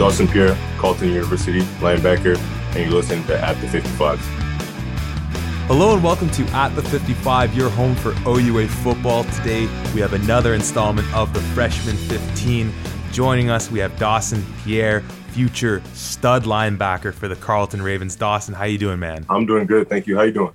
Dawson Pierre, Carleton University, linebacker, and you're listening to At the 55. Hello and welcome to At the 55, your home for OUA football. Today we have another installment of the Freshman 15. Joining us, we have Dawson Pierre, future stud linebacker for the Carleton Ravens. Dawson, how you doing, man? I'm doing good, thank you. How you doing?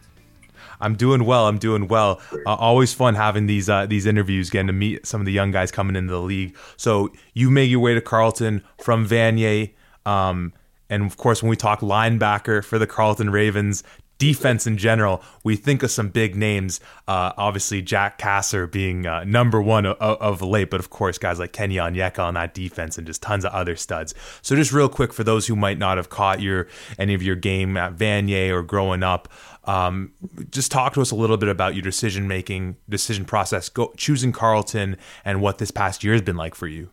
I'm doing well. I'm doing well. Uh, always fun having these uh, these interviews, getting to meet some of the young guys coming into the league. So you make your way to Carleton from Vanier, um, and of course, when we talk linebacker for the Carleton Ravens, defense in general, we think of some big names. Uh, obviously, Jack Cassar being uh, number one of, of, late, but of course, guys like Kene Onyeka on that defense and just tons of other studs. So, just real quick for those who might not have caught your any of your game at Vanier or growing up, um, just talk to us a little bit about your decision making, decision process, go, choosing Carleton, and what this past year has been like for you.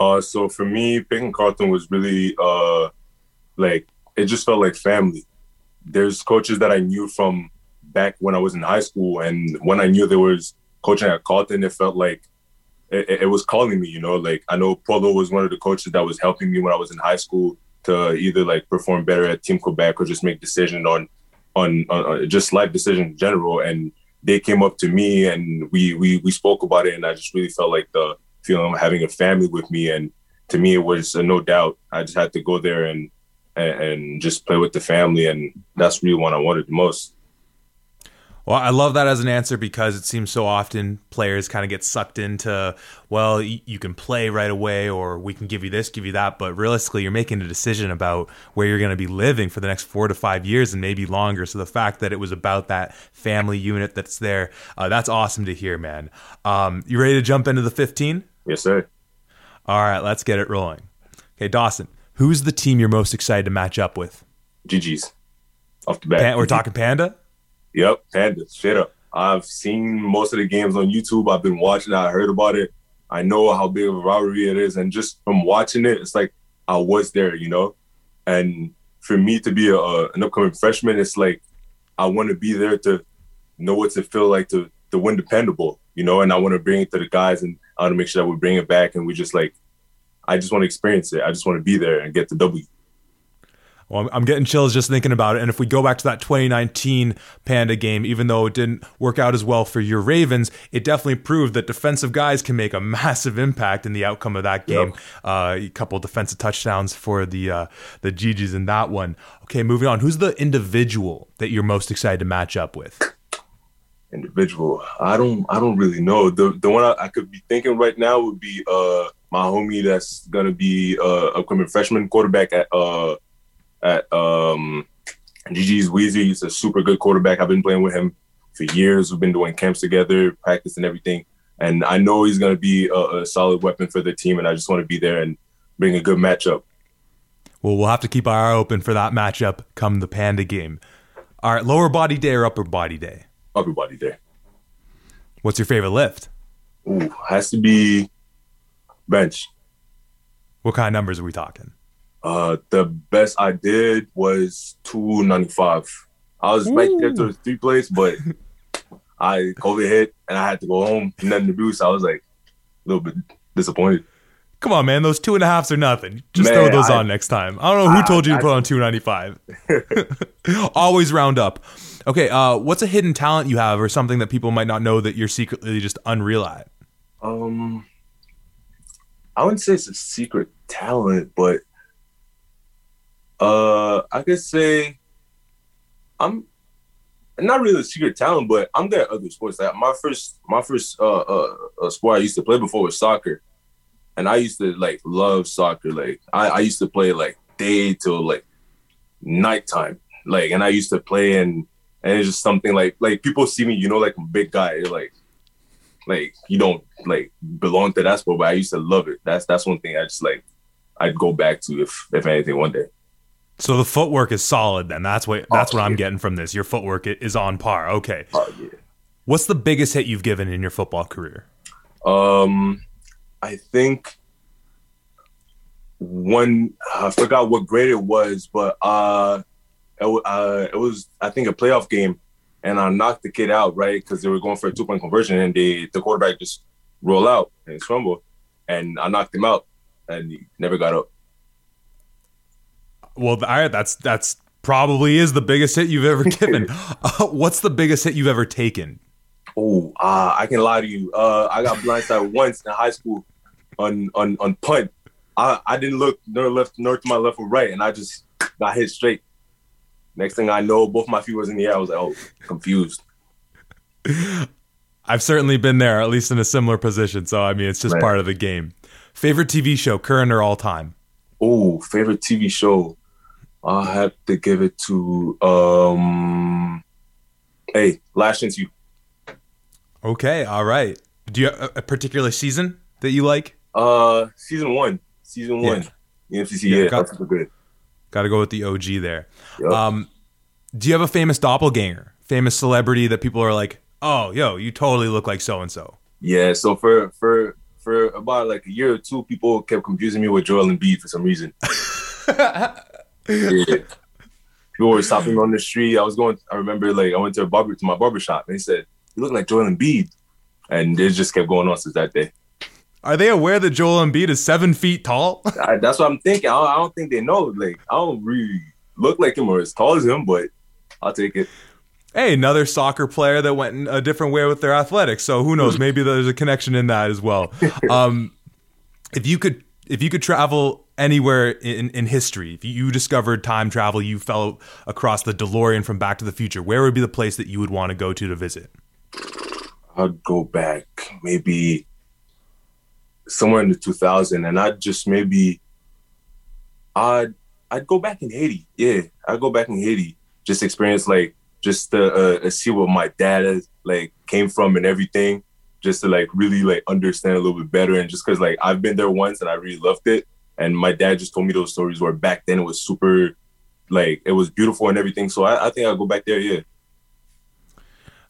Uh, so for me, picking Carleton was really uh, like it just felt like family. There's coaches that I knew from back when I was in high school, and when I knew there was coaching at Carleton, it felt like it, it was calling me. You know, like I know Polo was one of the coaches that was helping me when I was in high school to either like perform better at Team Quebec or just make decisions on on, on just life decisions in general. And they came up to me and we we we spoke about it, and I just really felt like the feeling of having a family with me. And to me, it was no doubt. I just had to go there and and, just play with the family, and that's really what I wanted the most. Well, I love that as an answer because it seems so often players kind of get sucked into, well, you can play right away or we can give you this, give you that. But realistically, you're making a decision about where you're going to be living for the next four to five years and maybe longer. So the fact that it was about that family unit that's there, uh, that's awesome to hear, man. Um, you ready to jump into the 15? Yes, sir. All right, let's get it rolling. Okay, Dawson, who's the team you're most excited to match up with? GG's. Off the bat. Pan- we're talking Panda? Yep, Panda, straight up. I've seen most of the games on YouTube. I've been watching. I heard about it. I know how big of a rivalry it is, and just from watching it, it's like I was there, you know. And for me to be a, an upcoming freshman, it's like I want to be there to know what to feel like to to win dependable, you know. And I want to bring it to the guys, and I want to make sure that we bring it back, and we just like, I just want to experience it. I just want to be there and get the W. Well, I'm getting chills just thinking about it. And if we go back to that 2019 Panda game, even though it didn't work out as well for your Ravens, it definitely proved that defensive guys can make a massive impact in the outcome of that game. Yep. Uh, a couple defensive touchdowns for the uh, the GGs in that one. Okay, moving on. Who's the individual that you're most excited to match up with? Individual, I don't, I don't really know. The the one I, I could be thinking right now would be uh my homie that's gonna be uh upcoming freshman quarterback at uh at um, GG's Weezy. He's a super good quarterback. I've been playing with him for years. We've been doing camps together, practice and everything. And I know he's to be a, a solid weapon for the team. And I just want to be there and bring a good matchup. Well, we'll have to keep our eye open for that matchup come the Panda game. All right, lower body day or upper body day? Upper there. What's your favorite lift? Ooh, has to be bench. What kind of numbers are we talking? Uh, the best I did was two ninety five. I was Ooh. right there to the three plates, but I COVID hit and I had to go home. Nothing to do, so I was like a little bit disappointed. Come on, man. Those two and a halfs are nothing. Just man, throw those I, on next time. I don't know who I, told you to I, put on 295. Always round up. Okay, uh, what's a hidden talent you have or something that people might not know that you're secretly just unreal at? Um, I wouldn't say it's a secret talent, but uh, I could say I'm not really a secret talent, but I'm good at other sports. Like my first, my first uh, uh, uh, sport I used to play before was soccer, and I used to like love soccer. Like I, I used to play like day till like nighttime. Like, and I used to play and and it's just something like like people see me, you know, like a big guy, like like you don't like belong to that sport, but I used to love it. That's that's one thing I just like I'd go back to if if anything one day. So the footwork is solid. Then that's what that's oh, what I'm getting from this. Your footwork is on par. Okay. Oh, yeah. What's the biggest hit you've given in your football career? Um, I think one. I forgot what grade it was, but uh, it, uh, it was I think a playoff game, and I knocked the kid out right because they were going for a two point conversion, and they the quarterback just roll out and fumble, and I knocked him out, and he never got up. Well, right, that's that's probably is the biggest hit you've ever given. uh, what's the biggest hit you've ever taken? Oh, uh, I can lie to you. Uh, I got blindsided once in high school on on on punt. I, I didn't look nor left nor to my left or right, and I just got hit straight. Next thing I know, both my feet was in the air. I was like, oh, confused. I've certainly been there, at least in a similar position. So I mean, it's just right. part of the game. Favorite TV show, current or all time? Oh, favorite TV show. I have to give it to um. Hey, Last Chance U. Okay, all right. Do you have a particular season that you like? Uh, season one. Season one. Yeah. The MCC. Yeah, yeah got, that's super good. Got to go with the OG there. Yep. Um, do you have a famous doppelganger, famous celebrity that people are like, "Oh, yo, you totally look like so and so." Yeah. So for for for about like a year or two, people kept confusing me with Joel Embiid for some reason. yeah. People were stopping me on the street. I was going. I remember like I went to a barber to my barber shop, and he said, "You look like Joel Embiid," and it just kept going on since that day. Are they aware that Joel Embiid is seven feet tall? I, that's what I'm thinking. I don't, I don't, think they know. Like, I don't really look like him or as tall as him, but I'll take it. Hey, another soccer player that went a different way with their athletics. So who knows? Maybe there's a connection in that as well. Um, if you could, if you could travel anywhere in, in history, if you discovered time travel, you fell across the DeLorean from Back to the Future, where would be the place that you would want to go to to visit? I'd go back maybe somewhere in the 2000 and I'd just maybe I'd I'd go back in Haiti. Yeah, I'd go back in Haiti. Just experience like just to uh, uh see what my dad is, like came from and everything. Just to like really like understand a little bit better and just because like I've been there once and I really loved it. And my dad just told me those stories where back then it was super like it was beautiful and everything. So I, I think I'll go back there, yeah.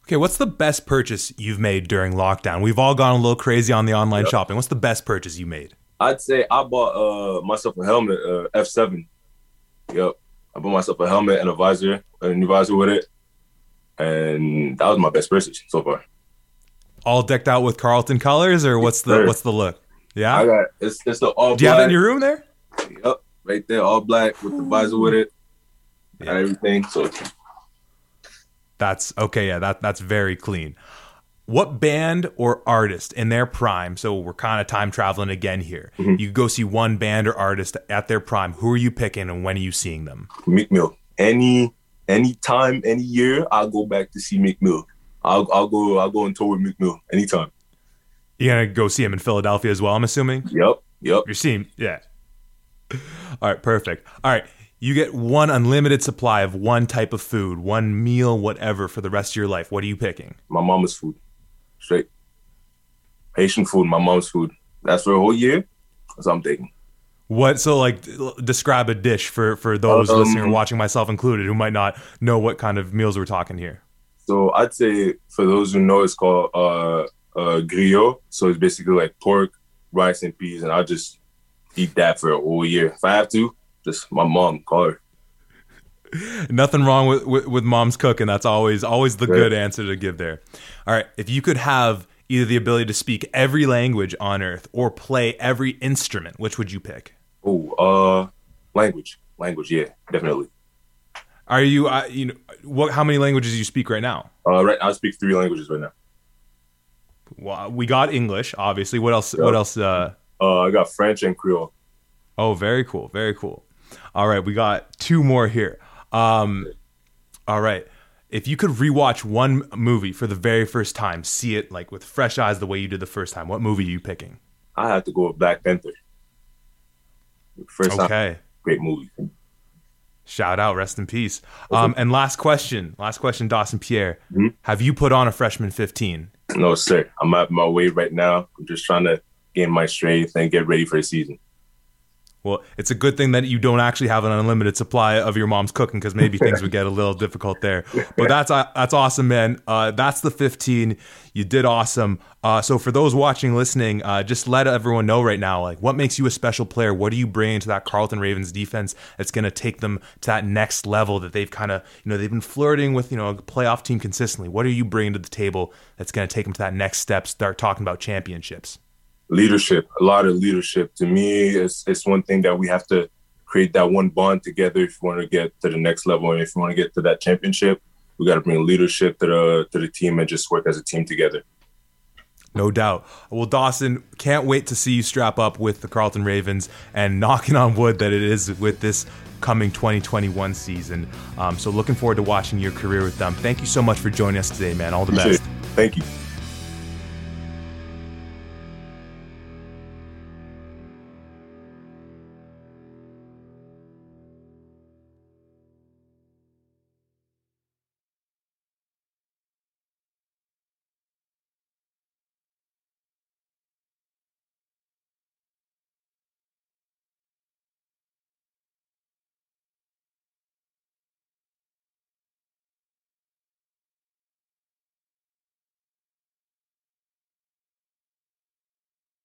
Okay, what's the best purchase you've made during lockdown? We've all gone a little crazy on the online yep. shopping. What's the best purchase you made? I'd say I bought uh, myself a helmet, uh, F7. Yep, I bought myself a helmet and a visor, a new visor with it, and that was my best purchase so far. All decked out with Carleton colors, or what's the what's the look? Yeah, I got it's it's the all. Do you have it in your room there? Yep, right there, all black with the visor with it, yeah. everything. So that's okay. Yeah, that that's very clean. What band or artist in their prime? So we're kind of time traveling again here. Mm-hmm. You go see one band or artist at their prime. Who are you picking, and when are you seeing them? Meek Mill. Any any time, any year, I'll go back to see Meek Mill. I'll I'll go I'll go and tour with Meek Mill anytime. You're gonna go see him in Philadelphia as well. I'm assuming. Yep. Yep. You're seeing, yeah. All right, perfect. All right, you get one unlimited supply of one type of food, one meal, whatever, for the rest of your life. What are you picking? My mama's food. Straight. Haitian food, my mom's food. That's for a whole year. That's what I'm taking. What so like describe a dish for for those um, listening or watching, myself included, who might not know what kind of meals we're talking here. So I'd say for those who know, it's called uh, uh, griot. So it's basically like pork, rice, and peas, and I'll just eat that for a whole year if I have to just my mom call her. Nothing wrong with, with, with mom's cooking. That's always always the good answer to give there. All right, if you could have either the ability to speak every language on earth or play every instrument, which would you pick? Oh, uh, language, language, yeah, definitely. Are you, uh, you know, what? How many languages do you speak right now? Uh, right, I speak three languages right now. Well, we got English, obviously. What else? What else? Uh, uh, I got French and Creole. Oh, very cool, very cool. All right, we got two more here. Um, all right. If you could rewatch one movie for the very first time, see it like with fresh eyes the way you did the first time, what movie are you picking? I have to go with Black Panther. First okay. Time, great movie. Shout out, rest in peace. Um, and last question, last question, Dawson Pierre. Mm-hmm. Have you put on a freshman 15? No, sir. I'm at my way right now. I'm just trying to gain my strength and get ready for the season. Well, it's a good thing that you don't actually have an unlimited supply of your mom's cooking because maybe things would get a little difficult there. But that's uh, that's awesome, man. Uh, that's the 15. You did awesome. Uh, so for those watching, listening, uh, just let everyone know right now, like what makes you a special player. What do you bring to that Carleton Ravens defense that's going to take them to that next level that they've kind of, you know, they've been flirting with, you know, a playoff team consistently. What are you bringing to the table that's going to take them to that next step? Start talking about championships leadership, a lot of leadership. To me, it's it's one thing that we have to create that one bond together if you want to get to the next level and if you want to get to that championship we got to bring leadership to the to the team and just work as a team together no doubt. Well, Dawson, can't wait to see you strap up with the Carleton Ravens and knocking on wood that it is with this coming 2021 season. Um, so, looking forward to watching your career with them. Thank you so much for joining us today, man. All the best. Thank you.